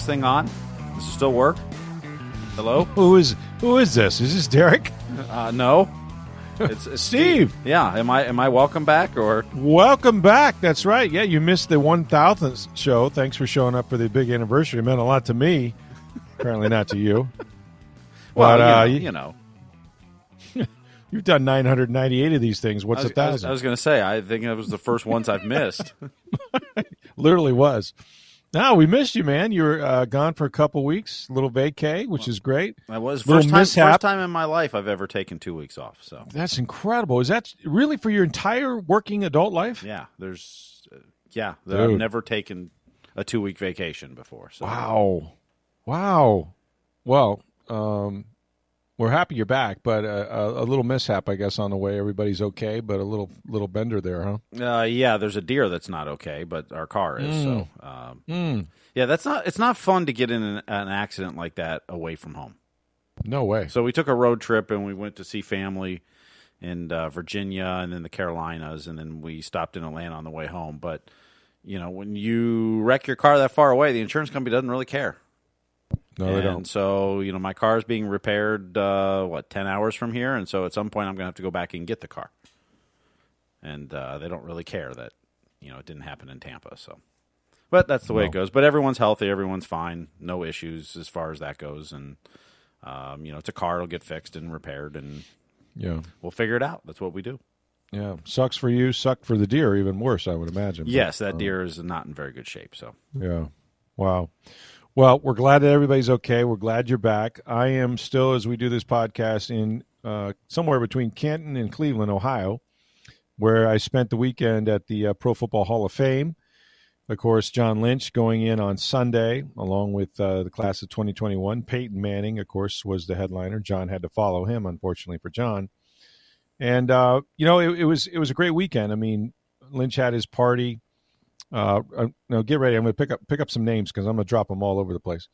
this thing on? Does it still work? Hello? Who is who is this? Is this Derek? Uh, no. It's, it's Steve. Yeah. Am I am I welcome back or? Welcome back. That's right. Yeah, you missed the one thousandth show. Thanks for showing up for the big anniversary. It meant a lot to me. Apparently not to you. Well, But, uh, you, you- know, you know. You've done 998 of these things. What's was, a thousand? I was, going to say. I think it was the first ones I've missed. Literally was. No, we missed you, man. You were uh, gone for a couple weeks, little vacay, which is great. I was Little first time, mishap. first time in my life I've ever taken two weeks off. So That's incredible. Is that really for your entire working adult life? yeah, there's uh, yeah. I've never taken a two week vacation before. So Wow. Wow. Well, um, we're happy you're back, but uh, a, a little mishap, I guess, on the way. Everybody's okay, but a little little bender there, huh? Uh, yeah, there's a deer that's not okay, but our car is. So, um, Mm. yeah, that's not. It's not fun to get in an, an accident like that away from home. No way. So we took a road trip and we went to see family in uh, Virginia and then the Carolinas, and then we stopped in Atlanta on the way home. But you know, when you wreck your car that far away, the insurance company doesn't really care. No, and they don't. So you know, my car is being repaired. Uh, what ten hours from here, and so at some point I'm going to have to go back and get the car. And uh, they don't really care that you know it didn't happen in Tampa. So, but that's the way it goes. But everyone's healthy, everyone's fine, no issues as far as that goes. And um, you know, it's a car; it'll get fixed and repaired, and Yeah. we'll figure it out. That's what we do. Yeah. Sucks for you, sucked for the deer, even worse, I would imagine. But, Yes, that um, deer is not in very good shape. So Yeah. Wow. Well, we're glad that everybody's okay. We're glad you're back. I am still, as we do this podcast, in uh, somewhere between Canton and Cleveland, Ohio, where I spent the weekend at the uh, Pro Football Hall of Fame. Of course, John Lynch going in on Sunday, along with uh, the class of 2021. Peyton Manning, of course, was the headliner. John had to follow him, unfortunately for John. And uh, you know, it, it was it was a great weekend. I mean, Lynch had his party. Uh, uh, no, get ready. I'm going to pick up pick up some names because I'm going to drop them all over the place.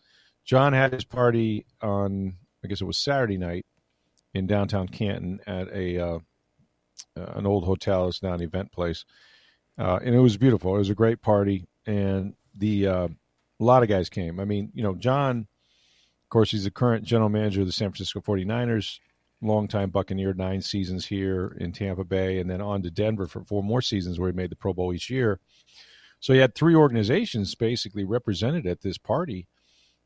John had his party on, I guess it was Saturday night in downtown Canton at a uh, uh, an old hotel. It's now an event place, uh, and it was beautiful. It was a great party, and the uh, a lot of guys came. I mean, you know, John, of course, he's the current general manager of the San Francisco 49ers, longtime Buccaneer, nine seasons here in Tampa Bay, and then on to Denver for four more seasons where he made the Pro Bowl each year. So he had three organizations basically represented at this party,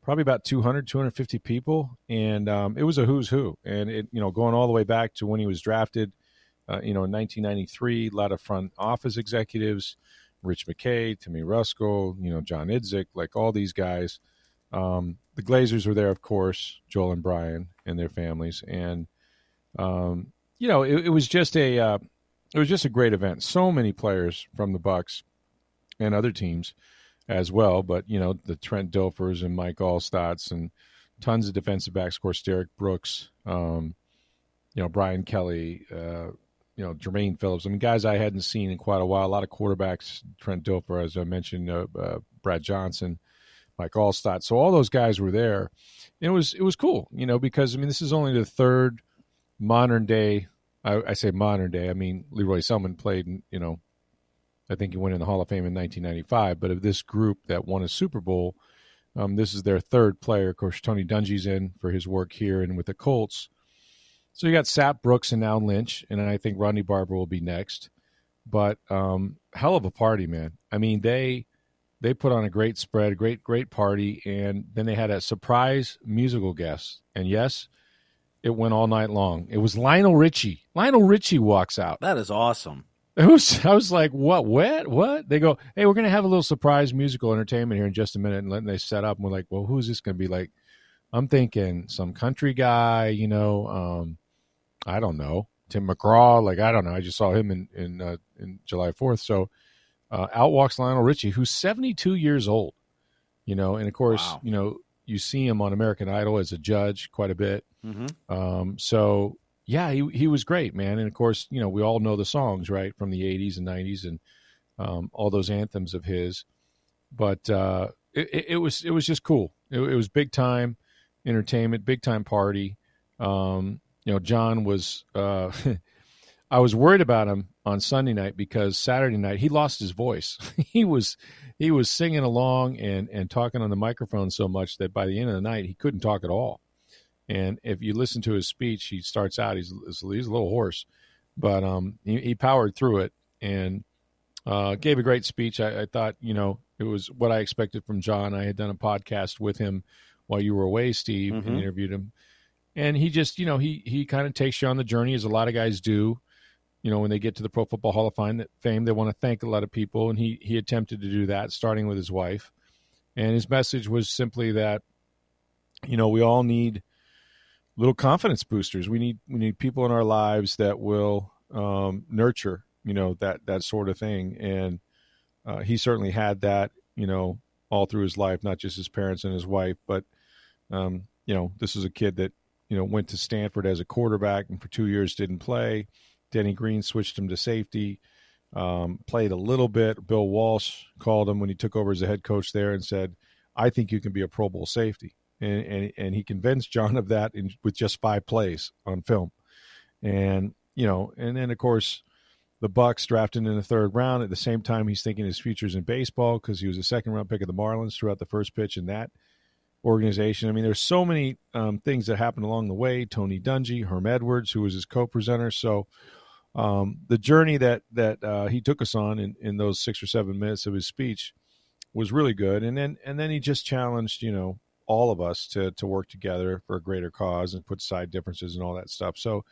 probably about 200, 250 people. And um, it was a who's who. And, it, you know, going all the way back to when he was drafted, uh, you know, in 1993, a lot of front office executives, Rich McKay, Timmy Ruskell, you know, John Idzik, like all these guys. Um, the Glazers were there, of course, Joel and Brian and their families. And, um, you know, it, it was just a, uh, it was just a great event. So many players from the Bucs and other teams as well. But you know, the Trent Dilfers and Mike Alstotts and tons of defensive backs. Of course, Derrick Brooks, um, you know, Brian Kelly, uh, you know, Jermaine Phillips. I mean, guys I hadn't seen in quite a while. A lot of quarterbacks. Trent Dilfer, as I mentioned, uh, uh, Brad Johnson, Mike Alstott. So all those guys were there. And it was it was cool, you know, because I mean, this is only the third modern day. I, I say modern day. I mean, Lee Roy Selmon played, you know, I think he went in the Hall of Fame in 1995. But of this group that won a Super Bowl, um, this is their third player. Of course, Tony Dungy's in for his work here and with the Colts. So you got Sapp Brooks and now Lynch, and I think Rondé Barber will be next. But um, hell of a party, man. I mean, they they put on a great spread, great great party, and then they had a surprise musical guest. And yes, it went all night long. It was Lionel Richie. Lionel Richie walks out. that is awesome. It was. I was like, "What? What? What?" They go, "Hey, we're going to have a little surprise musical entertainment here in just a minute." And then they set up, and we're like, "Well, who's this going to be?" Like, I'm thinking some country guy, you know. Um, I don't know, Tim McGraw. Like I don't know. I just saw him in in uh, in July Fourth. So uh, out walks Lionel Richie, who's seventy two years old. You know, and of course, Wow. you know, you see him on American Idol as a judge quite a bit. Mm-hmm. Um, so yeah, he he was great, man. And of course, you know, we all know the songs right from the '80s and '90s and um, all those anthems of his. But uh, it, it, was it was just cool. It, it was big time entertainment, big time party. Um, you know, John was. Uh, I was worried about him on Sunday night because Saturday night he lost his voice. he was he was singing along and and talking on the microphone so much that by the end of the night he couldn't talk at all. And if you listen to his speech, he starts out he's he's a little hoarse, but um he, he powered through it and uh, gave a great speech. I, I thought you know it was what I expected from John. I had done a podcast with him while you were away, Steve, and Mhm. interviewed him, and he just you know he he kind of takes you on the journey as a lot of guys do. You know, when they get to the Pro Football Hall of Fame, fame they want to thank a lot of people, and he he attempted to do that, starting with his wife, and his message was simply that, you know, we all need little confidence boosters. We need we need people in our lives that will um, nurture, you know, that that sort of thing. And uh, he certainly had that, you know, all through his life, not just his parents and his wife, but um, you know, this is a kid that you know went to Stanford as a quarterback and for two years didn't play. Denny Green switched him to safety. Um, played a little bit. Bill Walsh called him when he took over as a head coach there and said, "I think you can be a Pro Bowl safety." And and, and he convinced John of that in, with just five plays on film. And you know, and then of course, the Bucs drafted in the third round. At the same time, he's thinking his future's in baseball because he was a second round pick of the Marlins throughout the first pitch in that organization. I mean, there's so many um, things that happened along the way. Tony Dungy, Herm Edwards, who was his co-presenter. So um, the journey that that uh, he took us on in, in those six or seven minutes of his speech was really good. And then and then he just challenged, you know, all of us to to work together for a greater cause and put aside differences and all that stuff. So,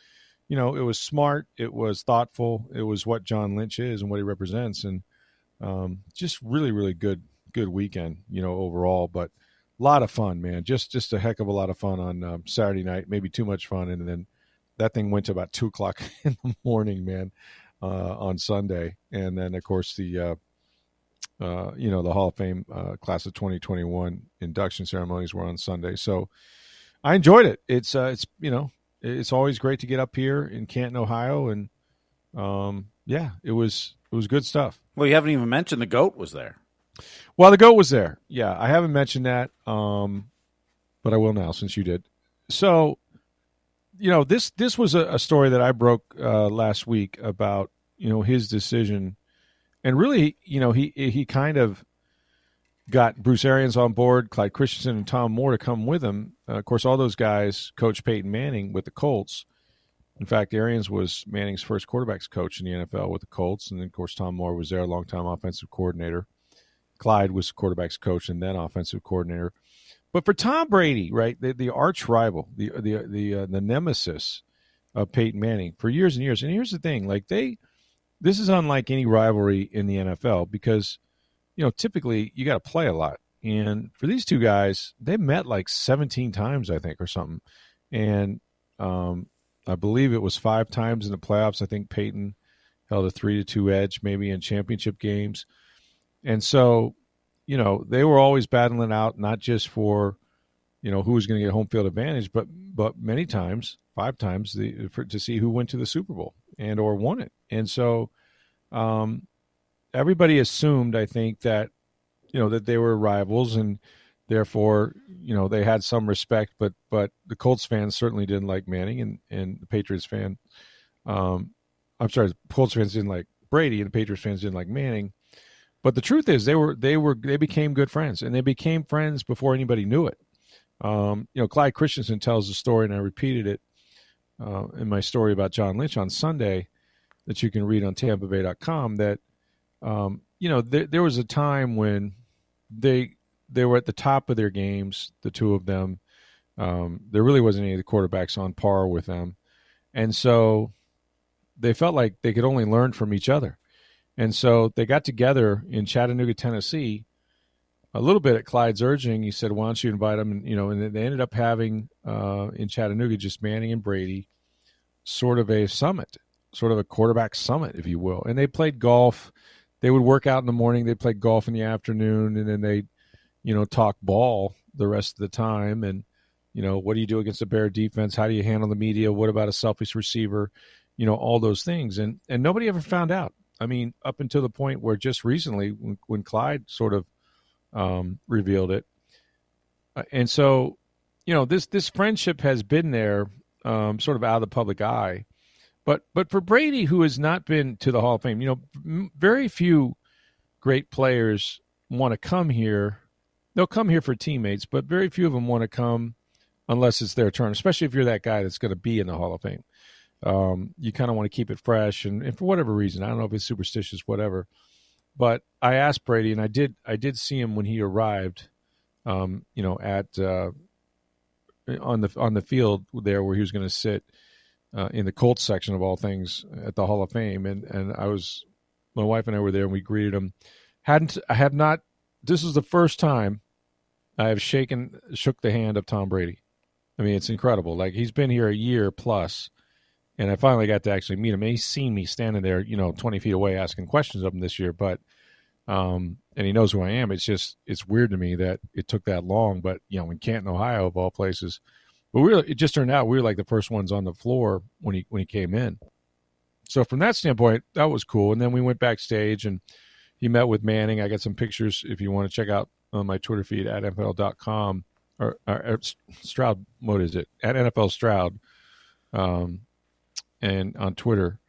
you know, it was smart, it was thoughtful, it was what John Lynch is and what he represents, and um, just really, really good good weekend, you know, overall. But a lot of fun, man. Just just a heck of a lot of fun on um, Saturday night. Maybe too much fun, and then that thing went to about two o'clock in the morning, man, uh, on Sunday, and then of course the uh, uh, you know the Hall of Fame uh, class of 2021 induction ceremonies were on Sunday. So I enjoyed it. It's uh, it's you know it's always great to get up here in Canton, Ohio, and um, yeah, it was it was good stuff. Well, you haven't even mentioned the goat was there. Well, the goat was there. Yeah, I haven't mentioned that, um, but I will now since you did. So, you know this this was a, a story that I broke uh, last week about you know his decision, and really you know he he kind of got Bruce Arians on board, Clyde Christensen and Tom Moore to come with him. Uh, of course, all those guys coached Peyton Manning with the Colts. In fact, Arians was Manning's first quarterbacks coach in the NFL with the Colts, and then of course Tom Moore was there, their longtime offensive coordinator. Clyde was quarterbacks coach and then offensive coordinator. But for Tom Brady, right, the, the arch rival, the the the uh, the nemesis of Peyton Manning for years and years. And here's the thing: like they, this is unlike any rivalry in the NFL because, you know, typically you got to play a lot. And for these two guys, they met like 17 times, I think, or something. And um, I believe it was five times in the playoffs. I think Peyton held a three to two edge, maybe in championship games. And so, you know, they were always battling out not just for, you know, who was going to get home field advantage, but but many times, five times, the for, to see who went to the Super Bowl and or won it. And so, um, everybody assumed, I think, that you know that they were rivals and therefore, you know, they had some respect. But but the Colts fans certainly didn't like Manning, and and the Patriots fan, um, I'm sorry, the Colts fans didn't like Brady, and the Patriots fans didn't like Manning. But the truth is, they were they were they became good friends, and they became friends before anybody knew it. Um, you know, Clyde Christensen tells the story, and I repeated it uh, in my story about John Lynch on Sunday that you can read on TampaBay.com. That um, you know, there, there was a time when they they were at the top of their games, the two of them. Um, there really wasn't any of the quarterbacks on par with them, and so they felt like they could only learn from each other. And so they got together in Chattanooga, Tennessee, a little bit at Clyde's urging. He said, "Why don't you invite them?" And you know, and they ended up having uh, in Chattanooga just Manning and Brady, sort of a summit, sort of a quarterback summit, if you will. And they played golf. They would work out in the morning. They played golf in the afternoon, and then they, you know, talk ball the rest of the time. And you know, what do you do against a bear defense? How do you handle the media? What about a selfish receiver? You know, all those things. And and nobody ever found out. I mean, up until the point where just recently, when, when Clyde sort of um, revealed it, uh, and so you know this this friendship has been there, um, sort of out of the public eye. But but for Brady, who has not been to the Hall of Fame, you know, m- very few great players want to come here. They'll come here for teammates, but very few of them want to come unless it's their turn. Especially if you're that guy that's going to be in the Hall of Fame. Um, you kind of want to keep it fresh, and, and for whatever reason, I don't know if it's superstitious, whatever. But I asked Brady, and I did I did see him when he arrived. Um, you know, at uh, on the on the field there where he was going to sit uh, in the Colts section of all things at the Hall of Fame, and and I was my wife and I were there and we greeted him. Hadn't I have not. This is the first time I have shaken shook the hand of Tom Brady. I mean, it's incredible. Like he's been here a year plus, and I finally got to actually meet him. And he's seen me standing there, you know, twenty feet away asking questions of him this year, but. Um, and he knows who I am. It's just it's weird to me that it took that long. But you know, in Canton, Ohio, of all places, but we were, it just turned out we were like the first ones on the floor when he when he came in. So from that standpoint, that was cool. And then we went backstage and he met with Manning. I got some pictures if you want to check out on my Twitter feed at NFL.com or, or, or Stroud. What is it? At NFL Stroud, um, and on Twitter.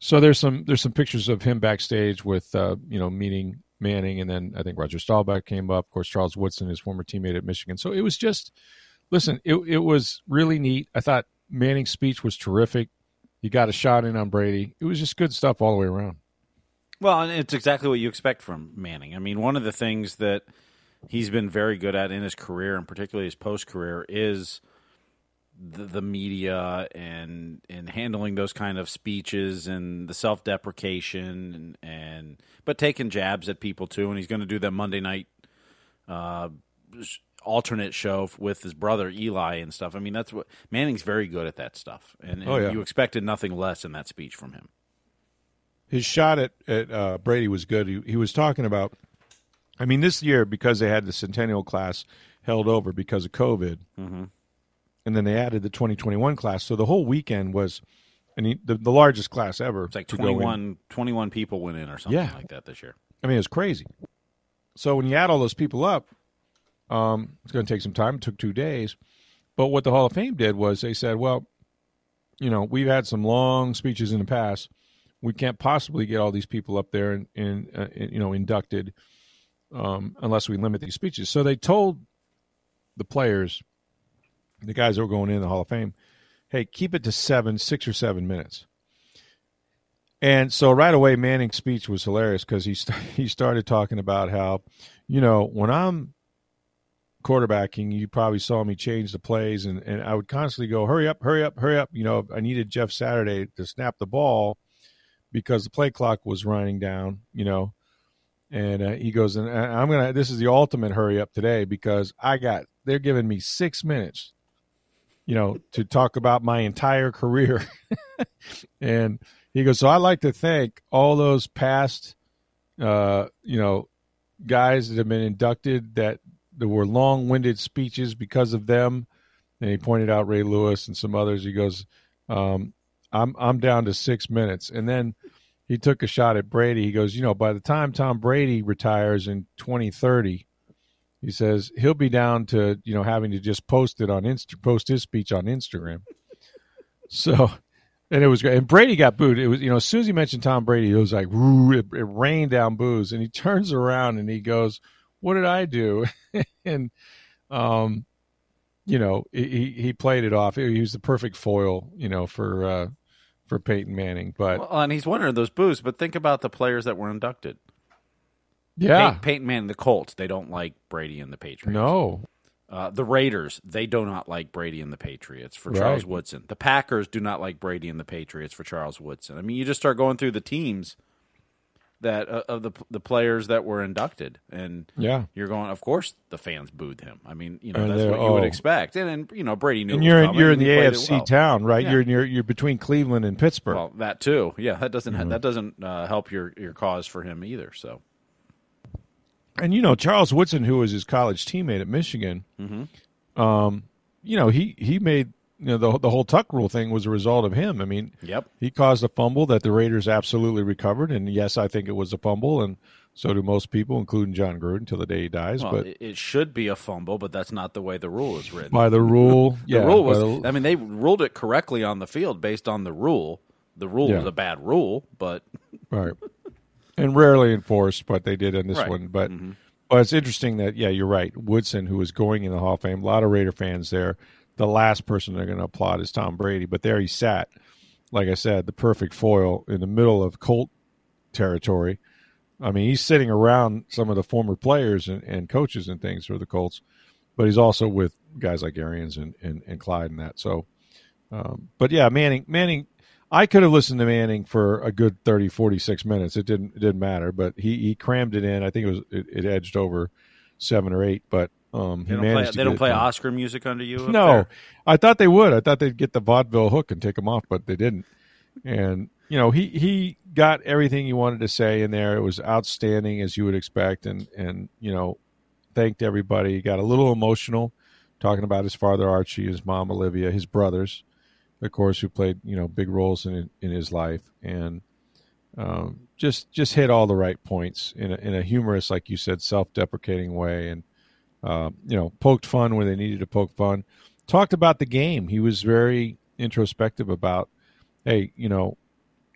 So there's some there's some pictures of him backstage with uh, you know meeting Manning, and then I think Roger Staubach came up. Of course, Charles Woodson, his former teammate at Michigan. So it was just listen, it it was really neat. I thought Manning's speech was terrific. He got a shot in on Brady. It was just good stuff all the way around. Well, and it's exactly what you expect from Manning. I mean, one of the things that he's been very good at in his career, and particularly his post career, is the, the, media and and handling those kind of speeches and the self deprecation and, and but taking jabs at people too. And he's going to do that Monday night uh, alternate show with his brother Eli and stuff. I mean, that's what Manning's very good at that stuff, and, and oh, yeah. you expected nothing less in that speech from him. His shot at at uh, Brady was good. He, he was talking about. I mean, this year because they had the Centennial class held over because of COVID. Mm-hmm and then they added the 2021 class. So the whole weekend was, and he, the, the largest class ever. It's like 21, 21 people went in or something yeah. like that this year. I mean, it's crazy. So when you add all those people up, um, it's going to take some time. It took two days. But what the Hall of Fame did was they said, well, you know, we've had some long speeches in the past. We can't possibly get all these people up there and, and, uh, you know, inducted um, unless we limit these speeches. So they told the players the guys that were going in the Hall of Fame, hey, keep it to seven, six or seven minutes. And so right away, Manning's speech was hilarious because he st- he started talking about how, you know, when I'm quarterbacking, you probably saw me change the plays, and, and I would constantly go, hurry up, hurry up, hurry up. You know, I needed Jeff Saturday to snap the ball because the play clock was running down, you know. And uh, he goes, and I'm going to, this is the ultimate hurry up today because I got, they're giving me six minutes you know, to talk about my entire career. and he goes, so I like to thank all those past, uh, you know, guys that have been inducted that there were long-winded speeches because of them. And he pointed out Ray Lewis and some others. He goes, um, I'm I'm down to six minutes. And then he took a shot at Brady. He goes, you know, by the time Tom Brady retires in 2030, he says he'll be down to you know having to just post it on Insta, post his speech on Instagram. so, and it was great. And Brady got booed. It was you know as soon as he mentioned Tom Brady, it was like it, it rained down boos. And he turns around and he goes, "What did I do?" and um, you know he he played it off. He was the perfect foil, you know, for uh, for Peyton Manning. But well, and he's one of those boos. But think about the players that were inducted. Yeah, Pey- Peyton Manning, the Colts, they don't like Brady and the Patriots. No. Uh, the Raiders, they do not like Brady and the Patriots for right. Charles Woodson. The Packers do not like Brady and the Patriots for Charles Woodson. I mean, you just start going through the teams, that uh, of the the players that were inducted, and Yeah. you're going. Of course, the fans booed him. I mean, you know, And that's what you would oh. expect. And, and you know, Brady knew. And you're in, you're in the he played it AFC well. town, right? Yeah. You're you're you're between Cleveland and Pittsburgh. Well, that too. Yeah, that doesn't Mm-hmm. that doesn't uh, help your your cause for him either. So and you know Charles Woodson, who was his college teammate at Michigan, Mm-hmm. um, you know he he made you know the the whole tuck rule thing was a result of him. I mean, Yep. he caused a fumble that the Raiders absolutely recovered, and yes, I think it was a fumble, and so do most people, including Jon Gruden, till the day he dies. well, but it, it should be a fumble, but that's not the way the rule is written. by the rule, yeah, the rule was. the- I mean, they ruled it correctly on the field based on the rule. The rule Yeah. was a bad rule, but right, and rarely enforced, but they did in this Right. one. But Mm-hmm. but it's interesting that yeah, you're right. Woodson, who was going in the Hall of Fame, a lot of Raider fans there. The last person they're going to applaud is Tom Brady, but there he sat, like I said, the perfect foil in the middle of Colt territory. I mean, he's sitting around some of the former players and, and coaches and things for the Colts, but he's also with guys like Arians and, and, and Clyde and that. So, um, but yeah, Manning, Manning, I could have listened to Manning for a good 30, 46 minutes. It didn't, it didn't matter, but he, he crammed it in. I think it was, it, it edged over seven or eight, but, um, he they don't play. They don't play Oscar music under you. no, there? I thought they would. I thought they'd get the vaudeville hook and take him off, but they didn't. And you know, he he got everything he wanted to say in there. It was outstanding as you would expect, and and you know, thanked everybody. He got a little emotional, talking about his father Archie, his mom Olivia, his brothers, of course, who played you know big roles in in his life, and um, just just hit all the right points in a, in a humorous, like you said, self-deprecating way, and uh, you know, poked fun where they needed to poke fun. Talked about the game. He was very introspective about, hey, you know,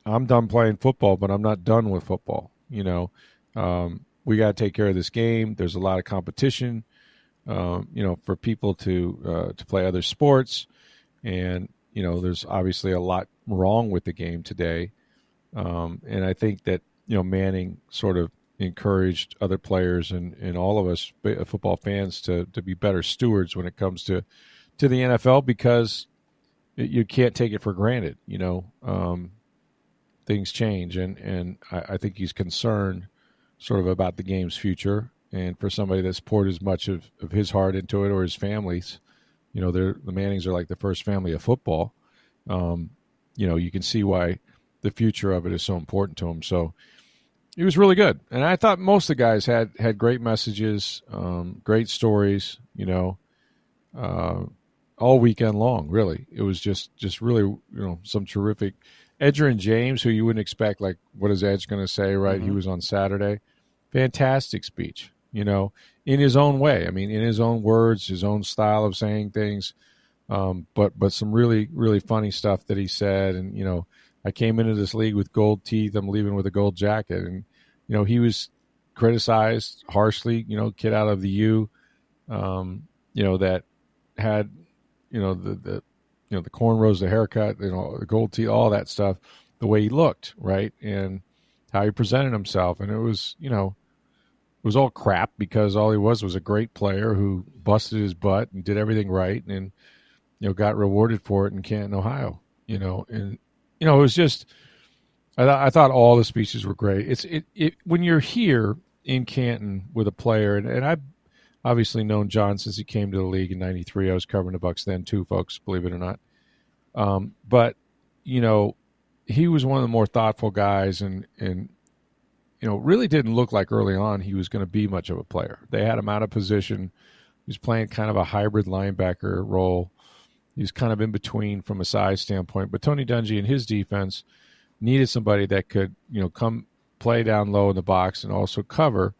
I'm done playing football, but I'm not done with football. You know, um, we got to take care of this game. There's a lot of competition, um, you know, for people to uh, to play other sports, and you know, there's obviously a lot wrong with the game today. Um, and I think that you know Manning sort of encouraged other players and, and all of us football fans to to be better stewards when it comes to to the NFL because you can't take it for granted. You know, um, things change, and and I, I think he's concerned sort of about the game's future. And for somebody that's poured as much of, of his heart into it or his family's, you know, they're the Mannings are like the first family of football. Um, you know, you can see why the future of it is so important to him. So it was really good, and I thought most of the guys had had great messages, um, great stories. You know, uh, all weekend long. Really, it was just just really you know some terrific. Edgerrin James, who you wouldn't expect, like what is Edge going to say? Right, he was on Saturday. Fantastic speech. You know, in his own way. I mean, in his own words, his own style of saying things. Um, but but some really really funny stuff that he said, and you know, I came into this league with gold teeth. I'm leaving with a gold jacket, and you know, he was criticized harshly. You know, kid out of the U, um, you know, that had you know the the you know the cornrows, the haircut, you know, the gold teeth, all that stuff. The way he looked, right, and how he presented himself, and it was you know it was all crap because all he was was a great player who busted his butt and did everything right and you know got rewarded for it in Canton, Ohio. You know, and you know it was just I, th- I thought all the speeches were great. It's it, it when you're here in Canton with a player, and, and I've obviously known John since he came to the league in '93. I was covering the Bucs then too, folks, believe it or not. Um, but you know, he was one of the more thoughtful guys, and and you know, really didn't look like early on he was going to be much of a player. They had him out of position. He was playing kind of a hybrid linebacker role. He was kind of in between from a size standpoint. But Tony Dungy and his defense needed somebody that could, you know, come play down low in the box and also cover.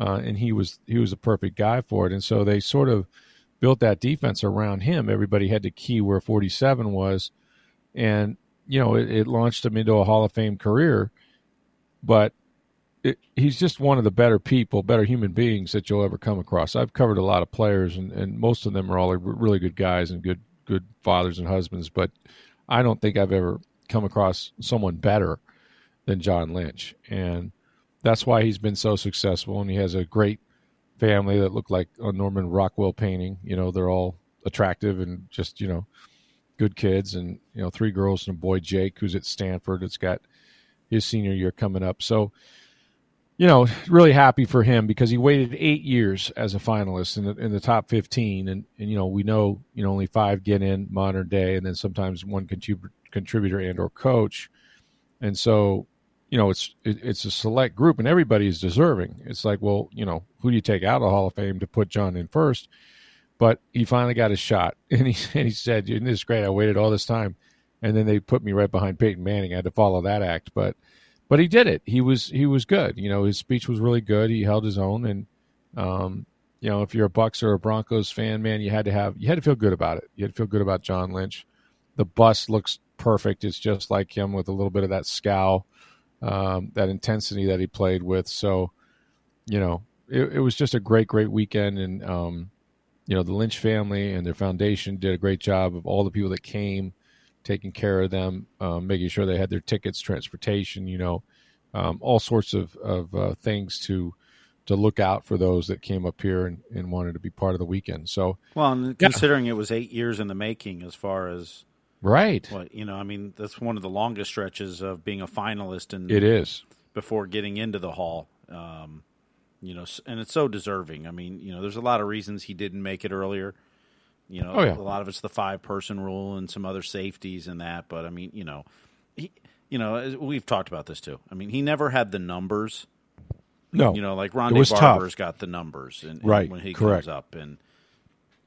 Uh, and he was he was a perfect guy for it. And so they sort of built that defense around him. Everybody had to key where 47 was, and you know it, it launched him into a Hall of Fame career. But it, he's just one of the better people, better human beings that you'll ever come across. I've covered a lot of players, and, and most of them are all really good guys and good good fathers and husbands. But I don't think I've ever come across someone better than John Lynch, and that's why he's been so successful. And he has a great family that look like a Norman Rockwell painting. You know, they're all attractive and just you know good kids, and you know three girls and a boy, Jake, who's at Stanford. It's got his senior year coming up, so you know, really happy for him because he waited eight years as a finalist in the, in the top 15. And, and, you know, we know, you know, only five get in modern day and then sometimes one contrib- contributor and or coach. And so, you know, it's, it, it's a select group and everybody is deserving. It's like, well, you know, who do you take out of the Hall of Fame to put John in first? But he finally got his shot. And he, and he said, this is great. I waited all this time. And then they put me right behind Peyton Manning. I had to follow that act. But, but he did it. He was he was good. You know, his speech was really good. He held his own, and um, you know, if you're a Bucs or a Broncos fan, man, you had to have you had to feel good about it. You had to feel good about John Lynch. The bus looks perfect. It's just like him with a little bit of that scowl, um, that intensity that he played with. So, you know, it, it was just a great, great weekend, and um, you know, the Lynch family and their foundation did a great job of all the people that came taking care of them, um, making sure they had their tickets, transportation, you know, um, all sorts of, of uh, things to to look out for those that came up here and, and wanted to be part of the weekend. So, well, and considering it was eight years in the making, as far as right, what you know, I mean, that's one of the longest stretches of being a finalist, and it is before getting into the hall. Um, you know, and it's so deserving. I mean, you know, there's a lot of reasons he didn't make it earlier. You know, oh, yeah. a lot of it's the five person rule and some other safeties and that. But I mean, you know, he, you know, we've talked about this too. I mean, he never had the numbers. No, you know, like Rondé Barber's tough. got the numbers, and, and right when he Correct. comes up and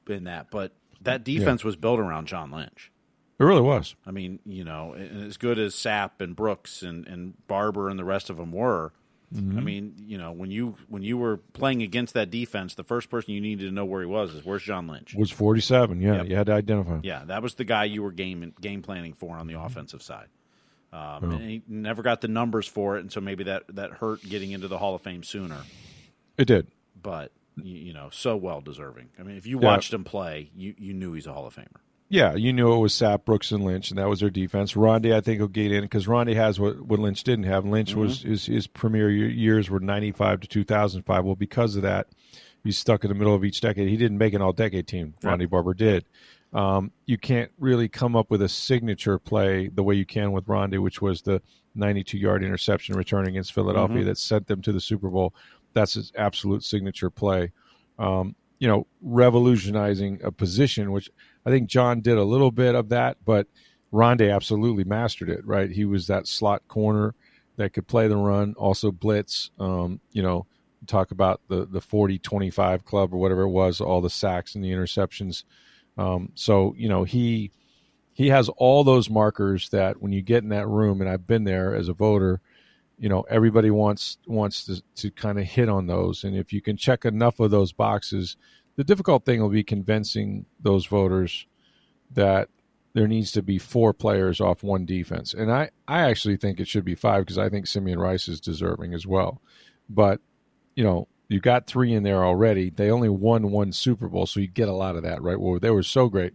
in that. But that defense yeah. was built around John Lynch. It really was. I mean, you know, as good as Sapp and Brooks and, and Barber and the rest of them were, Mm-hmm. I mean, you know, when you when you were playing against that defense, the first person you needed to know where he was is where's John Lynch? Was forty seven? Yeah, yep. you had to identify. Him. Yeah, that was the guy you were game game planning for on the mm-hmm. offensive side. Um, And he never got the numbers for it, and so maybe that that hurt getting into the Hall of Fame sooner. It did, but you, you know, so well deserving. I mean, if you watched yeah. him play, you you knew he's a Hall of Famer. Yeah, you knew it was Sapp, Brooks, and Lynch, and that was their defense. Rondé, I think, will get in because Rondé has what, what Lynch didn't have. Lynch mm-hmm. was his, his premier years were ninety five to two thousand five. Well, because of that, he's stuck in the middle of each decade. He didn't make an all decade team. Right. Rondé Barber did. Um, you can't really come up with a signature play the way you can with Rondé, which was the 92 yard interception return against Philadelphia mm-hmm. that sent them to the Super Bowl. That's his absolute signature play. Um, you know, revolutionizing a position, which I think John did a little bit of that, but Rondé absolutely mastered it. Right, he was that slot corner that could play the run, also blitz. Um, you know, talk about the the 40-25 club or whatever it was, all the sacks and the interceptions. Um, so you know he he has all those markers that when you get in that room, and I've been there as a voter, you know everybody wants wants to, to kind of hit on those, and if you can check enough of those boxes, the difficult thing will be convincing those voters that there needs to be four players off one defense. And I, I actually think it should be five because I think Simeon Rice is deserving as well. But, you know, you got three in there already. They only won one Super Bowl, so you get a lot of that, right? Well, they were so great,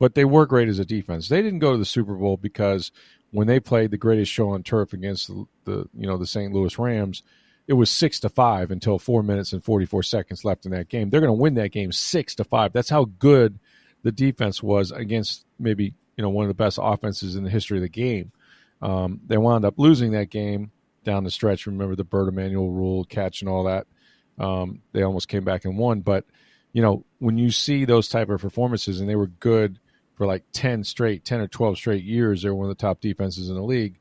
but they were great as a defense. They didn't go to the Super Bowl because when they played the greatest show on turf against the, the you know the St. Louis Rams, it was six to five until four minutes and 44 seconds left in that game. They're going to win that game six to five. That's how good the defense was against maybe you know one of the best offenses in the history of the game. Um, they wound up losing that game down the stretch. Remember the Bert Emanuel rule, catch, and all that. Um, they almost came back and won. But you know when you see those type of performances, and they were good for like ten straight, ten or twelve straight years, they're one of the top defenses in the league.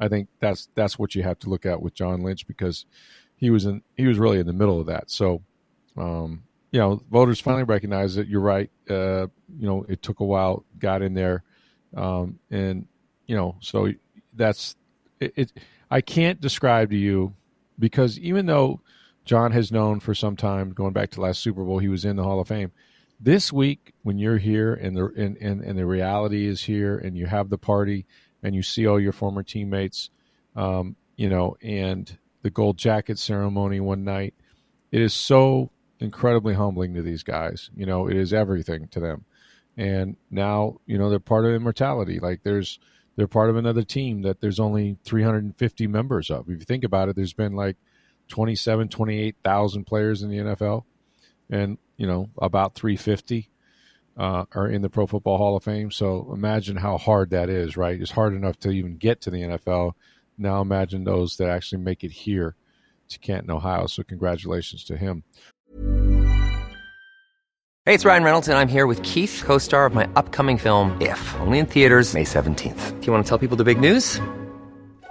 I think that's that's what you have to look at with John Lynch because he was in he was really in the middle of that. So, um, you know, voters finally recognize it. You're right. Uh, you know, it took a while, got in there, um, and you know, so that's it, it. I can't describe to you because even though John has known for some time, going back to last Super Bowl, he was in the Hall of Fame. This week, when you're here and the and, and, and the reality is here, and you have the party, and you see all your former teammates, um, you know, and the gold jacket ceremony one night. It is so incredibly humbling to these guys. You know, it is everything to them. And now, you know, they're part of immortality. Like there's, they're part of another team that there's only 350 members of. If you think about it, there's been like 27, 28,000 players in the NFL and, you know, about 350 uh, are in the Pro Football Hall of Fame. So imagine how hard that is, right? It's hard enough to even get to the NFL. Now imagine those that actually make it here. to Canton, Ohio. So congratulations to him. Hey, it's Ryan Reynolds, and I'm here with Keith, co star of my upcoming film, If, only in theaters, May 17th. Do you want to tell people the big news?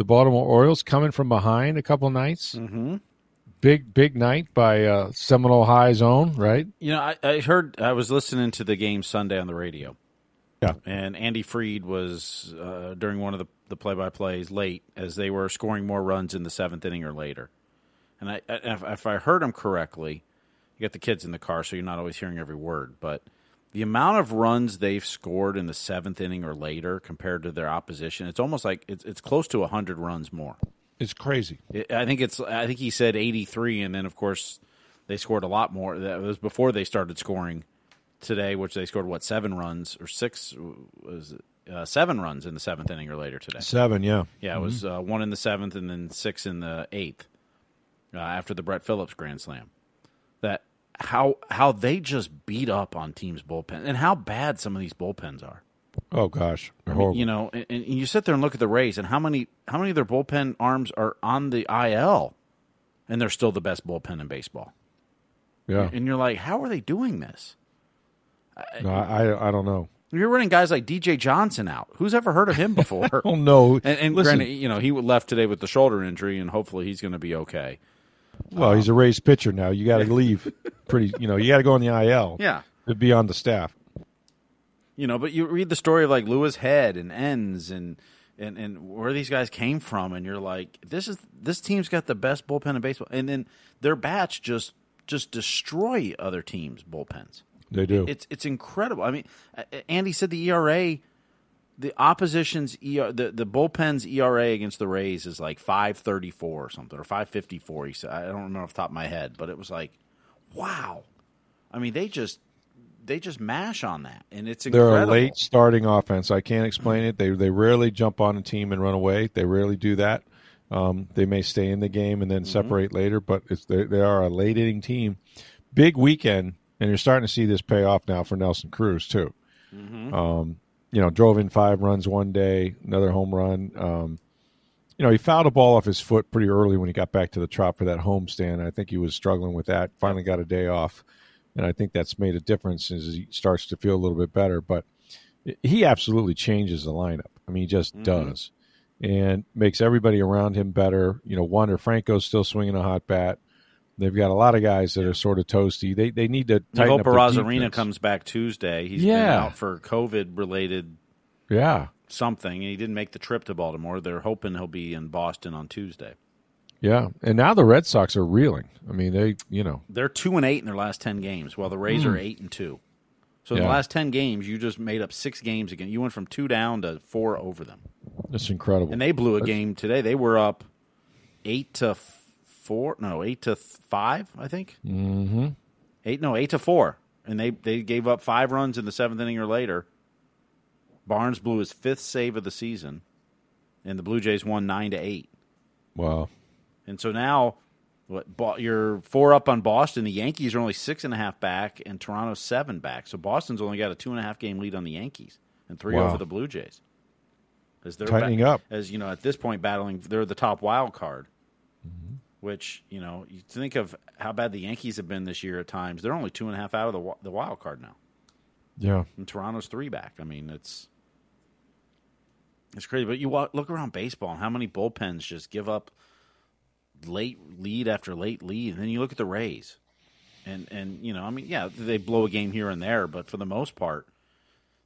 the Baltimore Orioles coming from behind a couple nights. Mm-hmm. Big, big night by uh, Seminole High Zone, right? You know, I, I heard I was listening to the game Sunday on the radio. Yeah. And Andy Freed was uh, during one of the the play by plays late as they were scoring more runs in the seventh inning or later. And I, if, if I heard him correctly, you got the kids in the car, so you're not always hearing every word, but the amount of runs they've scored in the seventh inning or later compared to their opposition, it's almost like it's, it's close to hundred runs more. It's crazy. It, I think it's. I think he said eighty three, and then of course they scored a lot more. That was before they started scoring today, which they scored what seven runs or six was it? Uh, seven runs in the seventh inning or later today. Seven, yeah, Yeah, it was uh, one in the seventh and then six in the eighth uh, after the Brett Phillips grand slam. That how how they just beat up on teams' bullpen and how bad some of these bullpens are. Oh gosh, I mean, you know, and, and you sit there and look at the Rays and how many how many of their bullpen arms are on the IL, and they're still the best bullpen in baseball. yeah. And you're like, how are they doing this? No, I, I, I don't know. You're running guys like DJ Johnson out. Who's ever heard of him before? Oh no. And, and Listen, granted, you know, he left today with the shoulder injury, and hopefully he's going to be okay. Well, he's a Rays pitcher now. You got to leave pretty. You know, you got to go on the IL. Yeah. to be on the staff. You know, but you read the story of like Louis Head and Enns and and and where these guys came from, and you're like, this is this team's got the best bullpen in baseball, and then their bats just just destroy other teams' bullpens. They do. It's it's incredible. I mean, uh, Andy said the ERA, the opposition's ER, the the bullpen's ERA against the Rays is like five thirty four or something or five fifty four. He said I don't remember off the top of my head, but it was like, wow. I mean, they just they just mash on that, and it's They're a late starting offense. I can't explain it. They they rarely jump on a team and run away. They rarely do that. Um, they may stay in the game and then separate later, but it's they, they are a late inning team. Big weekend, and you're starting to see this pay off now for Nelson Cruz too. Um, you know, drove in five runs one day, another home run. Um, you know, he fouled a ball off his foot pretty early when he got back to the trop for that homestand. I think he was struggling with that. Finally got a day off, and I think that's made a difference as he starts to feel a little bit better. But he absolutely changes the lineup. I mean, he just does, and makes everybody around him better. You know, Wander Franco's still swinging a hot bat. They've got a lot of guys that are sort of toasty. They they need to I hope their comes back Tuesday. He's been out for COVID related Yeah, something, and he didn't make the trip to Baltimore. They're hoping he'll be in Boston on Tuesday. yeah. And now the Red Sox are reeling. I mean, they you know They're two and eight in their last ten games, while the Rays are eight and two. So in the Hmm. Last ten games, you just made up six games again. You went from two down to four over them, That's incredible. and they blew a game today. They were up eight to four, no, eight to five, I think. Mm-hmm. Eight, no, eight to four, and they they gave up five runs in the seventh inning or later. Barnes blew his fifth save of the season, and the Blue Jays won nine to eight. wow. And so now, what? You're four up on Boston. The Yankees are only six and a half back, and Toronto's seven back. So Boston's only got a two and a half game lead on the Yankees and three Wow. over the Blue Jays. As they're Tightening up. as you know, at this point, battling. They're the top wild card. Mm-hmm. Which you know, you think of how bad the Yankees have been this year at times. They're only two and a half out of the the wild card now, Yeah. and Toronto's three back. I mean, it's it's crazy. But you wa- look around baseball and how many bullpens just give up late lead after late lead, and then you look at the Rays, and and you know, I mean, yeah, they blow a game here and there, but for the most part,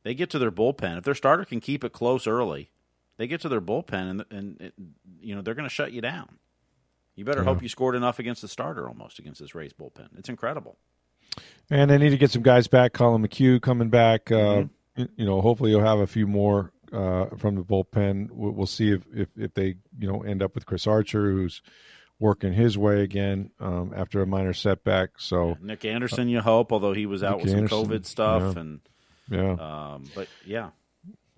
they get to their bullpen. If their starter can keep it close early, they get to their bullpen, and and it, you know they're going to shut you down. You better hope you scored enough against the starter, almost against this Rays bullpen. It's incredible. And they need to get some guys back. Collin McHugh coming back. Uh, Mm-hmm. y- You know, hopefully you'll have a few more uh, from the bullpen. We'll, see if, if if they you know end up with Chris Archer, who's working his way again um, after a minor setback. So Nick Anderson, you hope, although he was out Nick with some Anderson, COVID stuff, yeah. and yeah, um, but yeah,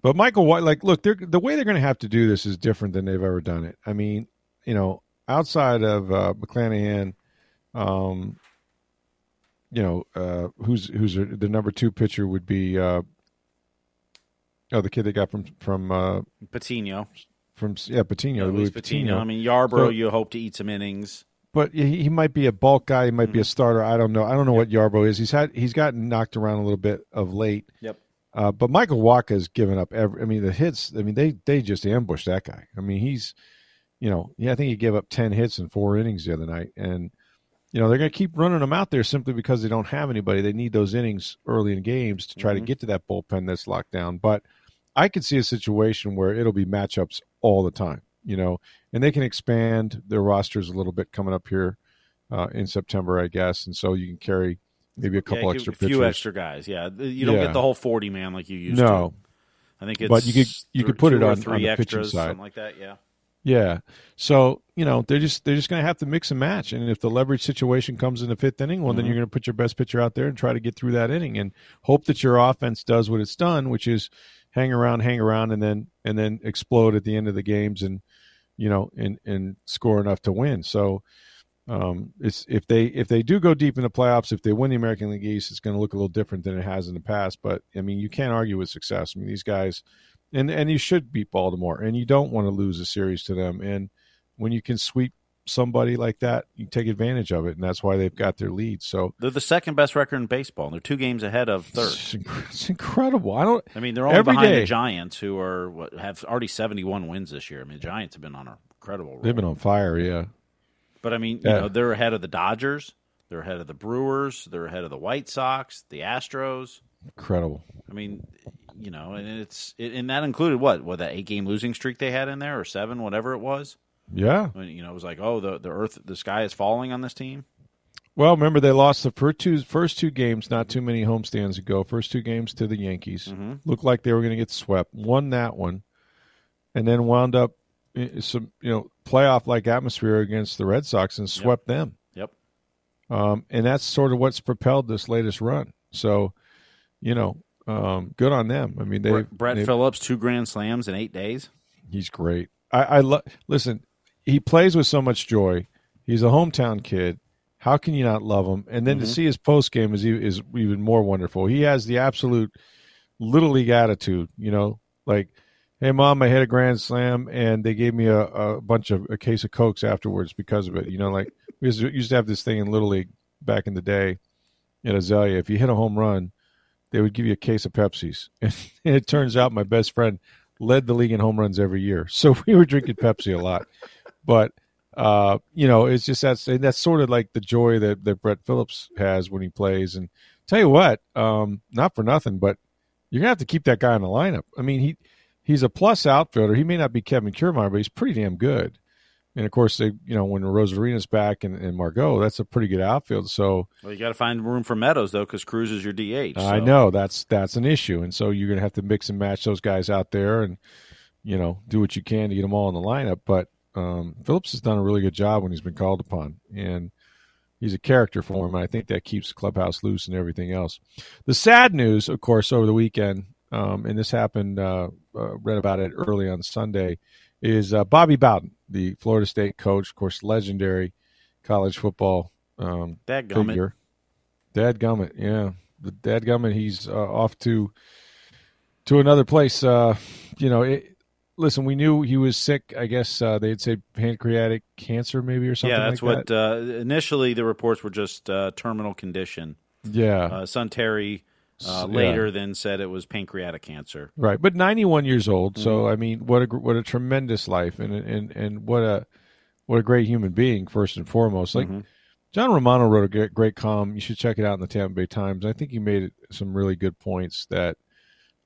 but Michael White, like, look, they're, the way they're going to have to do this is different than they've ever done it. I mean, you know, outside of uh, McClanahan, um, you know, uh, who's who's the number two pitcher would be, uh, oh, the kid they got from from uh, Patino, from yeah Patino, Luis Louis Patino. I mean, Yarborough, So- you hope to eat some innings. but he, he might be a bulk guy. He might Mm-hmm. be a starter. I don't know. I don't know what Yarbo is. He's had he's gotten knocked around a little bit of late. Yep. Uh, but Michael Wacha's given up every. I mean, the hits. I mean, they they just ambushed that guy. I mean, he's, you know, yeah, I think he gave up ten hits in four innings the other night, and you know they're going to keep running them out there simply because they don't have anybody. They need those innings early in games to try to get to that bullpen that's locked down. But I could see a situation where it'll be matchups all the time. You know, and they can expand their rosters a little bit coming up here uh, in September, I guess, and so you can carry maybe a couple yeah, extra a few pitchers. extra guys. Yeah, you don't Yeah. get the whole forty man like you used No, to. I think it's But you could- you th- could put it on- three on the pitching side. something like that. Yeah, Yeah. So, you know, they're just they're just going to have to mix and match and if the leverage situation comes in the 5th inning, well then Mm-hmm. you're going to put your best pitcher out there and try to get through that inning and hope that your offense does what it's done, which is hang around, hang around and then and then explode at the end of the games and you know, and and score enough to win. So, um, it's if they if they do go deep in the playoffs, if they win the American League East, it's going to look a little different than it has in the past. But I mean, you can't argue with success. I mean, these guys, and and you should beat Baltimore, and you don't want to lose a series to them. And when you can sweep somebody like that, you take advantage of it, and that's why they've got their lead. So they're the second best record in baseball. and They're two games ahead of third. it's, inc- it's incredible. I don't. I mean, they're only Every behind day. the Giants, who are what, have already seventy-one wins this year. I mean, the Giants have been on a incredible roll. They've been on fire. Yeah. But I mean, you Yeah. know, they're ahead of the Dodgers. They're ahead of the Brewers. They're ahead of the White Sox, the Astros. Incredible. I mean, you know, and it's it, and that included what? What that eight game losing streak they had in there, or seven, whatever it was. Yeah. When, you know, it was like, oh, the the earth, the sky is falling on this team. Well, remember they lost the first two first two games not too many homestands ago. First two games to the Yankees looked like they were going to get swept. Won that one, and then wound up in some you know playoff like atmosphere against the Red Sox and swept them. Yep. Um, and that's sort of what's propelled this latest run. So, you know, um, good on them. I mean, they Brett, Brett they- Phillips, two grand slams in eight days. He's great. I, I love. Listen, he plays with so much joy. He's a hometown kid. How can you not love him? And then to see his post game is is even more wonderful. He has the absolute little league attitude. You know, like, hey mom, I hit a grand slam, and they gave me a, a bunch of a case of cokes afterwards because of it. You know, like we used to, used to have this thing in little league back in the day at Azalea. If you hit a home run, they would give you a case of Pepsis. And it turns out my best friend led the league in home runs every year. So we were drinking Pepsi a lot. But uh, you know, it's just that's that's sort of like the joy that, that Brett Phillips has when he plays. And tell you what, um, not for nothing, but you're gonna have to keep that guy in the lineup. I mean, he he's a plus outfielder. He may not be Kevin Kiermaier, but he's pretty damn good. And of course, they you know when Arozarena's back and, and Margot, that's a pretty good outfield. So Well, you got to find room for Meadows though, because Cruz is your DH. I know that's that's an issue, and so you're going to have to mix and match those guys out there, and you know do what you can to get them all in the lineup. But um, Phillips has done a really good job when he's been called upon, and he's a character for him. And I think that keeps the clubhouse loose and everything else. The sad news, of course, over the weekend, um, and this happened. Uh, uh, read about it early on Sunday. Is uh, Bobby Bowden, the Florida State coach, of course, legendary college football um, That gummit. figure. Dad Gummit, yeah, the Dad Gummit. He's uh, off to to another place. Uh, you know, it, listen, we knew he was sick. I guess uh, they'd say pancreatic cancer, maybe or something. Yeah, that's like what that. uh, initially the reports were just uh, terminal condition. Yeah, Uh, son Terry uh, S- yeah. later then said it was pancreatic cancer. right. But ninety-one years old. So I mean, what a what a tremendous life, and and and what a what a great human being first and foremost. Like Mm-hmm. John Romano wrote a great, great column. You should check it out in the Tampa Bay Times. I think he made some really good points that,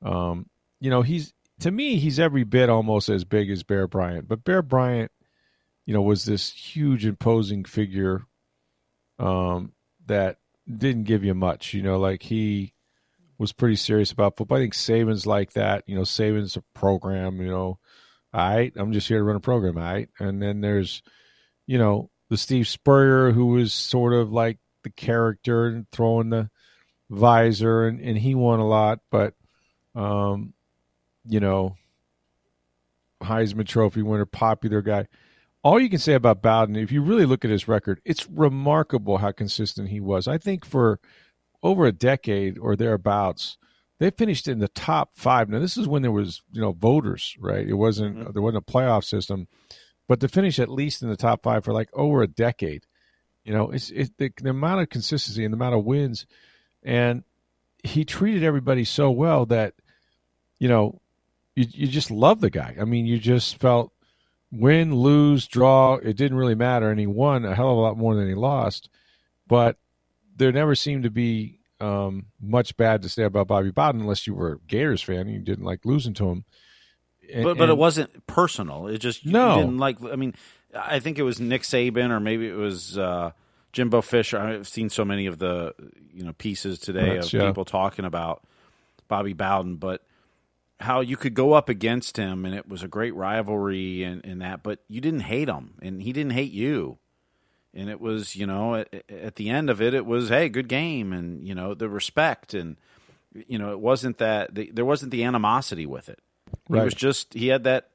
um, you know, he's to me he's every bit almost as big as Bear Bryant, but Bear Bryant, you know, was this huge imposing figure, um, that didn't give you much. You know, like he was pretty serious about football. I think Saban's like that. You know, Saban's a program. You know, all right, I'm just here to run a program. All right, and then there's, you know, the Steve Spurrier who was sort of like the character and throwing the visor, and, and he won a lot, but um, you know, Heisman Trophy winner, popular guy. All you can say about Bowden, if you really look at his record, it's remarkable how consistent he was. I think for over a decade or thereabouts, they finished in the top five. Now, this is when there was, you know, voters, right? It wasn't mm-hmm. there wasn't a playoff system, but to finish at least in the top five for like over a decade, you know, it's it, the, the amount of consistency and the amount of wins, and he treated everybody so well that, you know, you you just love the guy. I mean, you just felt win, lose, draw, it didn't really matter, and he won a hell of a lot more than he lost, but there never seemed to be um, much bad to say about Bobby Bowden unless you were a Gators fan and you didn't like losing to him. And, but but and, it wasn't personal. It just no. didn't like. I mean, I think it was Nick Saban or maybe it was uh, Jimbo Fisher. I've seen so many of the you know pieces today of yeah. people talking about Bobby Bowden, but how you could go up against him and it was a great rivalry and, and that, but you didn't hate him and he didn't hate you and it was you know at, at, the end of it it was hey good game and you know the respect and you know it wasn't that the, there wasn't the animosity with it. Right. it was just he had that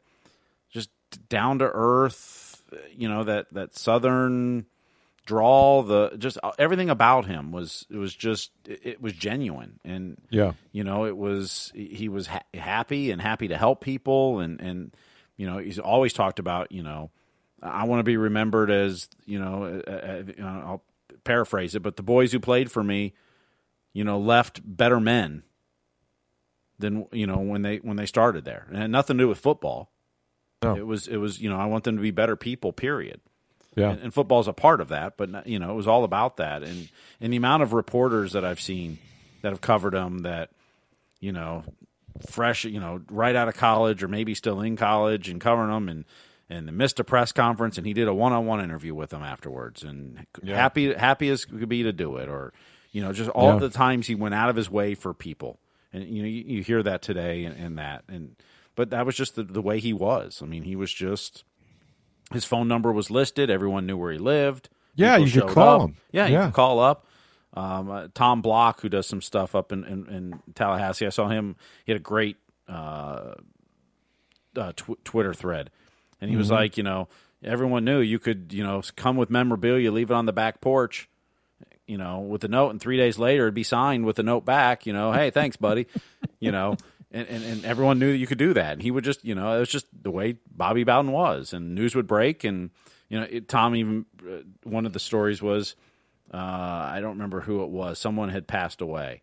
just down to earth you know that that southern drawl the just everything about him was it was just it, was genuine. And yeah. you know it was he was ha- happy and happy to help people and and you know he's always talked about you know I want to be remembered as you know, uh, I'll paraphrase it, but the boys who played for me, you know, left better men than you know when they when they started there. And had nothing to do with football. No. It was it was you know I want them to be better people. Period. Yeah. And, and football is a part of that, but you know it was all about that. And and the amount of reporters that I've seen that have covered them that you know fresh you know right out of college or maybe still in college and covering them and and missed a press conference and he did a one-on-one interview with them afterwards and yeah. happy happy as could be to do it or you know just all yeah. the times he went out of his way for people and you know you, you hear that today and, and, that and but that was just the, the way he was i mean he was just his phone number was listed everyone knew where he lived yeah you should call up. him yeah, yeah. you could call up um, uh, Tom Block, who does some stuff up in, in, in, Tallahassee, I saw him. He had a great uh, uh, tw- Twitter thread and he mm-hmm. was like, you know, everyone knew you could, you know, come with memorabilia, leave it on the back porch, you know, with a note, and three days later it'd be signed with a note back, you know, hey, thanks, buddy, you know, and, and, and everyone knew that you could do that. And he would just, you know, it was just the way Bobby Bowden was, and news would break, and you know, it, Tom even uh, one of the stories was, uh, I don't remember who it was, someone had passed away,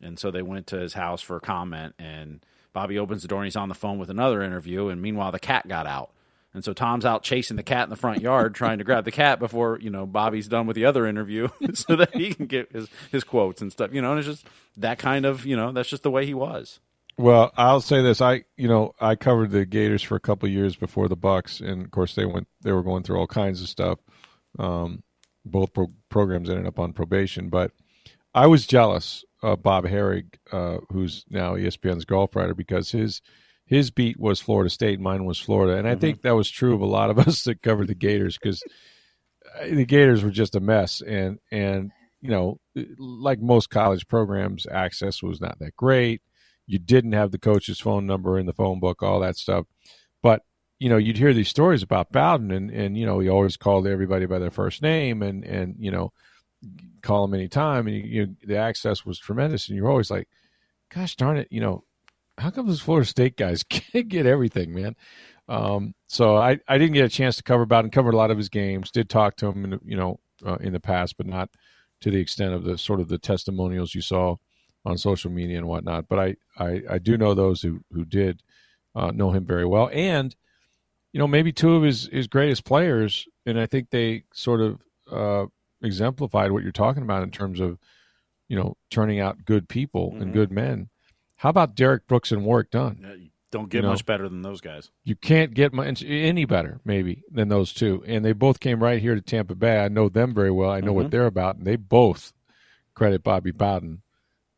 and so they went to his house for a comment, and Bobby opens the door and he's on the phone with another interview, and meanwhile the cat got out and so Tom's out chasing the cat in the front yard, trying to grab the cat before you know Bobby's done with the other interview, so that he can get his his quotes and stuff. You know, and it's just that kind of you know that's just the way he was. Well, I'll say this: I you know I covered the Gators for a couple years before the Bucs, and of course they went they were going through all kinds of stuff. Um, both pro- programs ended up on probation, but I was jealous of Bob Harig, uh, who's now ESPN's golf writer, because his his beat was Florida State, mine was Florida, and I mm-hmm. think that was true of a lot of us that covered the Gators because uh, the Gators were just a mess, and and you know, like most college programs, access was not that great. You didn't have the coach's phone number in the phone book, all that stuff, but you know, you'd hear these stories about Bowden, and and you know, he always called everybody by their first name, and and you know, call him anytime, and you, you the access was tremendous, and you're always like, gosh darn it, you know, how come those Florida State guys can't get everything, man? Um, so I, I didn't get a chance to cover about and covered a lot of his games. Did talk to him, in, you know, uh, in the past, but not to the extent of the sort of the testimonials you saw on social media and whatnot. But I, I, I do know those who who did uh, know him very well, and you know maybe two of his his greatest players, and I think they sort of uh, exemplified what you're talking about in terms of you know turning out good people mm-hmm. and good men. How about Derrick Brooks and Warrick Dunn? don't get you know, much better than those guys. You can't get much any better, maybe, than those two. And they both came right here to Tampa Bay. I know them very well. I know mm-hmm. what they're about, and they both credit Bobby Bowden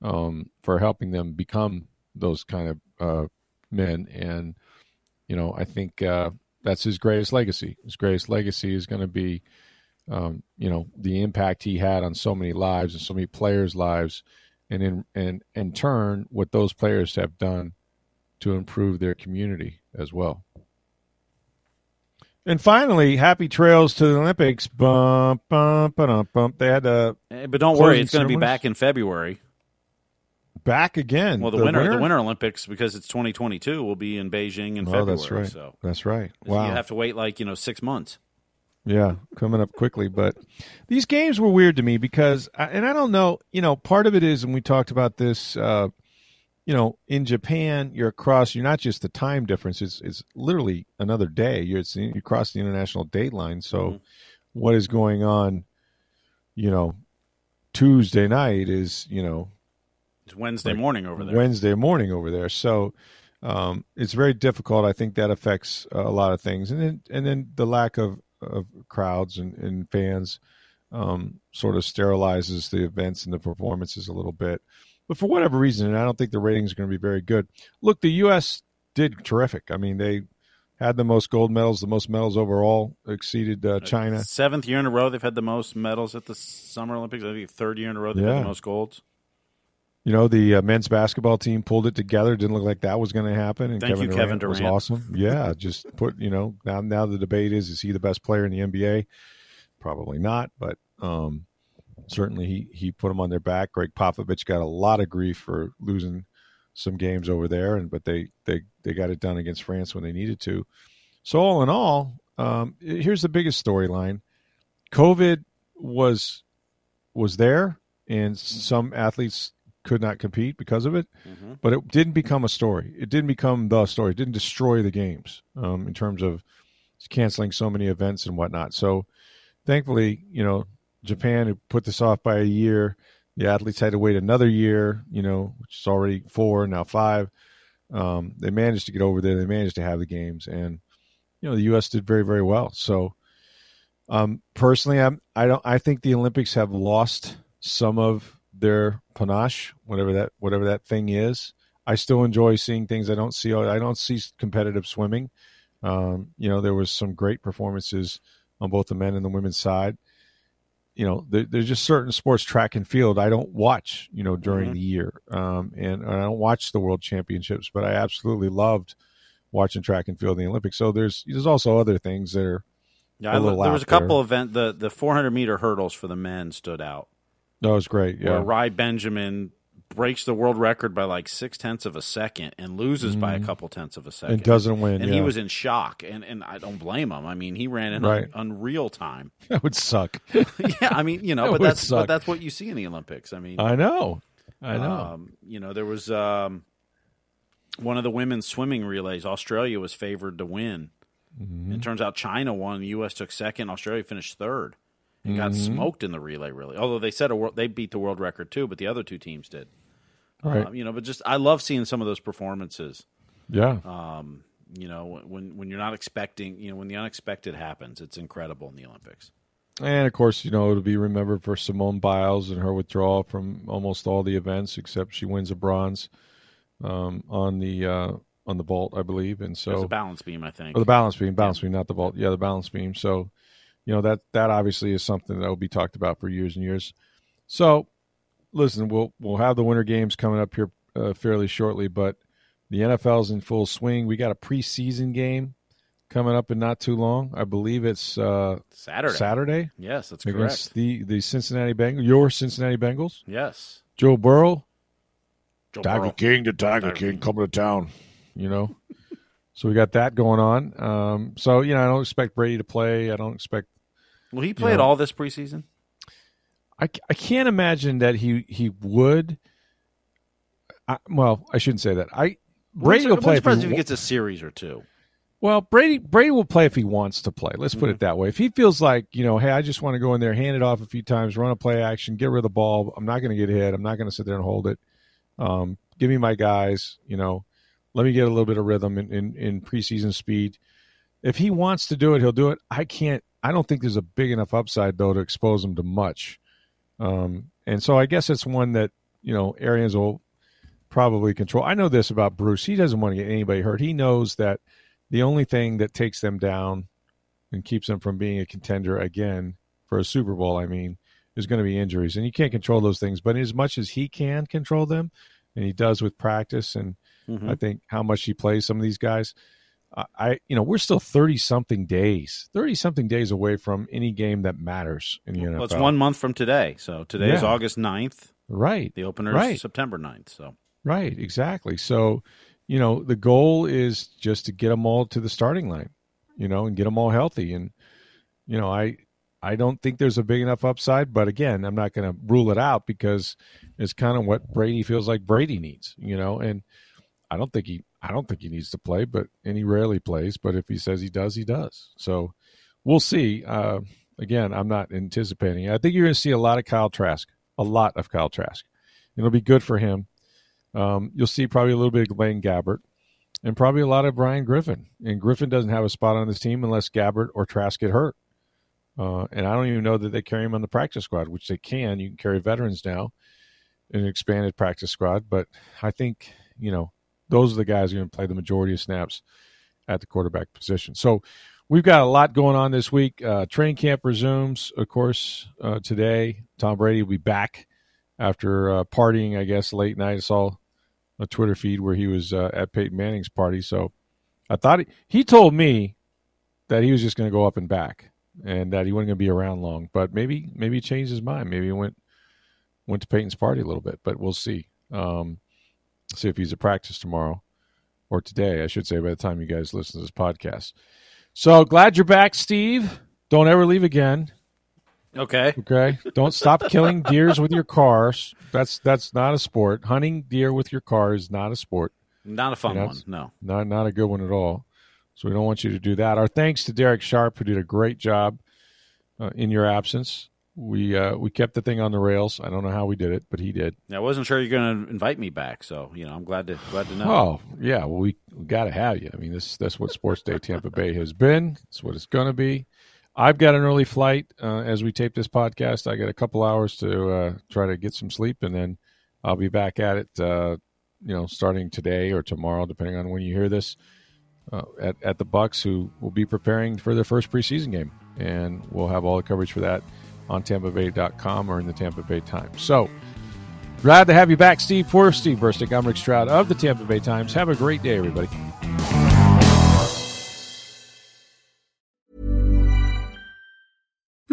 um, for helping them become those kind of uh, men. And you know, I think uh, that's his greatest legacy. His greatest legacy is going to be um, you know, the impact he had on so many lives and so many players' lives, and in and in turn, what those players have done to improve their community as well. And finally, happy trails to the Olympics. Bump, bump, bump, bump. They had a Eh, But don't worry, it's going to be back in February. back again. Well, the, winter, the Winter Olympics because it's 2022 will be in Beijing in Oh, February. that's right. So That's right. Wow. you have to wait like you know six months. Yeah, coming up quickly. But these games were weird to me because, and I don't know, you know, part of it is, and we talked about this, uh, you know, in Japan, you're across, you're not just the time difference, it's, it's literally another day. You're, it's, you cross the international date line. So what is going on, you know, Tuesday night is, you know, It's Wednesday morning over there. Wednesday morning over there. So um, it's very difficult. I think that affects a lot of things, and then and then the lack of, of crowds and, and fans um, sort of sterilizes the events and the performances a little bit. But for whatever reason, and I don't think the ratings are going to be very good. Look, the U.S. did terrific. I mean, they had the most gold medals, the most medals overall, exceeded uh, China. Seventh year in a row they've had the most medals at the Summer Olympics. I think third year in a row they've Yeah. had the most golds. You know, the uh, men's basketball team pulled it together. Didn't look like that was going to happen. And Thank Kevin you, Durant, Kevin was awesome. Yeah, just put you know now now the debate is is he the best player in the NBA? Probably not, but um, certainly he he put them on their back. Gregg Popovich got a lot of grief for losing some games over there, and but they they they got it done against France when they needed to. So all in all, um, here's the biggest storyline: COVID was was there, and some athletes could not compete because of it. But it didn't become a story. It didn't become the story. It didn't destroy the games um, in terms of canceling so many events and whatnot. So thankfully, you know, Japan had put this off by a year. The athletes had to wait another year, you know, which is already four, now five. Um, they managed to get over there. They managed to have the games, and you know, the U.S. did very, very well. So, um, personally, I'm, I don't. I think the Olympics have lost some of their panache, whatever that whatever that thing is. I still enjoy seeing things I don't see. I don't see competitive swimming. Um, you know, there was some great performances on both the men and the women's side. You know, there, there's just certain sports, track and field, I don't watch. You know, during Mhm. the year, um, and, and I don't watch the World Championships, but I absolutely loved watching track and field in the Olympics. So there's there's also other things that are. Yeah, I, there was a couple there. event the the 400 meter hurdles for the men stood out. That was great. Yeah. Where Rai Benjamin breaks the world record by like six tenths of a second and loses by a couple tenths of a second. Mm-hmm. And doesn't win, And he was in shock, and, and I don't blame him. I mean, he ran in Right. un- unreal time. that would suck. yeah, I mean, you know, That but that's suck. but that's what you see in the Olympics. I mean, I know. I know. Um, you know, there was um, one of the women's swimming relays. Australia was favored to win. Mm-hmm. It turns out China won. The U.S. took second. Australia finished third and got Mm-hmm. smoked in the relay. Really, although they set a world, they beat the world record too, but the other two teams did. right. Um, you know, but just I love seeing some of those performances. yeah. Um, you know, when when you're not expecting, you know, when the unexpected happens, it's incredible in the Olympics. And of course, you know, it'll be remembered for Simone Biles and her withdrawal from almost all the events, except she wins a bronze um, on the uh, on the vault, I believe. And so a balance beam, I think. or the balance beam, balance beam, not the vault. Yeah, the balance beam. So, you know that that obviously is something that will be talked about for years and years. So, listen, we'll we'll have the winter games coming up here uh, fairly shortly, but the NFL's in full swing. We got a preseason game coming up in not too long. I believe it's uh, Saturday. Saturday Yes, that's against correct. the the Cincinnati Bengals, your Cincinnati Bengals. Yes. Joe Burrow, Joe Tiger Burrow. King, the Tiger King coming to town. You know, so we got that going on. Um, so you know, I don't expect Brady to play. I don't expect. Will he play at know. all this preseason? I, I can't imagine that he he would. I, well, I shouldn't say that. I Brady will play if surprised he, if he gets a series or two. Well, Brady Brady will play if he wants to play. Let's put Mm-hmm. it that way. If he feels like you know, hey, I just want to go in there, hand it off a few times, run a play action, get rid of the ball. I'm not going to get hit. I'm not going to sit there and hold it. Um, give me my guys. You know, let me get a little bit of rhythm in, in in preseason speed. If he wants to do it, he'll do it. I can't. I don't think there's a big enough upside though to expose him to much. Um, and so I guess it's one that you know Arians will probably control. I know this about Bruce. He doesn't want to get anybody hurt. He knows that the only thing that takes them down and keeps them from being a contender again for a Super Bowl, I mean, there's going to be injuries, and you can't control those things. But as much as he can control them, and he does with practice, and Mm-hmm. I think how much he plays some of these guys. I- you know, we're still thirty something days, thirty something days away from any game that matters in the NFL. Well, it's one month from today. So today is August 9th. right? The opener is September 9th. So Right, exactly. So, you know, the goal is just to get them all to the starting line, you know, and get them all healthy. And, you know, I, I don't think there's a big enough upside, but again, I'm not going to rule it out because it's kind of what Brady feels like Brady needs, you know, and I don't think he, I don't think he needs to play, but, and he rarely plays, but if he says he does, he does. So we'll see. Uh, again, I'm not anticipating. I think you're going to see a lot of Kyle Trask, a lot of Kyle Trask. It'll be good for him. Um, you'll see probably a little bit of Blaine Gabbert and probably a lot of Ryan Griffin. And Griffin doesn't have a spot on this team unless Gabbert or Trask get hurt. Uh, and I don't even know that they carry him on the practice squad, which they can. You can carry veterans now in an expanded practice squad. But I think, you know, those are the guys who are going to play the majority of snaps at the quarterback position. So we've got a lot going on this week. Uh, training camp resumes, of course, uh, today. Tom Brady will be back after uh, partying, I guess, late night. I saw a Twitter feed where he was uh, at Peyton Manning's party. So I thought he, he told me that he was just going to go up and back and that he wasn't going to be around long. But maybe maybe he changed his mind. Maybe he went went to Peyton's party a little bit. But we'll see. Um, see if he's at practice tomorrow or today, I should say, by the time you guys listen to this podcast. So glad you're back, Steve. Don't ever leave again. okay. Okay. Don't stop killing deers with your cars. That's that's not a sport. Hunting deer with your car is not a sport. Not a fun You know, one. No. Not not a good one at all. So we don't want you to do that. Our thanks to Derek Sharp, who did a great job uh, in your absence. We uh, we kept the thing on the rails. I don't know how we did it, but he did. I wasn't sure you're going to invite me back, so you know I'm glad to glad to know. Oh yeah, well we, we got to have you. I mean, this that's what Sports Day Tampa Bay has been. It's what it's going to be. I've got an early flight uh, as we tape this podcast. I got a couple hours to uh, try to get some sleep, and then I'll be back at it. Uh, you know, starting today or tomorrow, depending on when you hear this. Uh, at at the Bucs, who will be preparing for their first preseason game, and we'll have all the coverage for that on TampaBay.com or in the Tampa Bay Times. So. Glad to have you back, Steve. For Steve Burstick, I'm Rick Stroud of the Tampa Bay Times. Have a great day, everybody.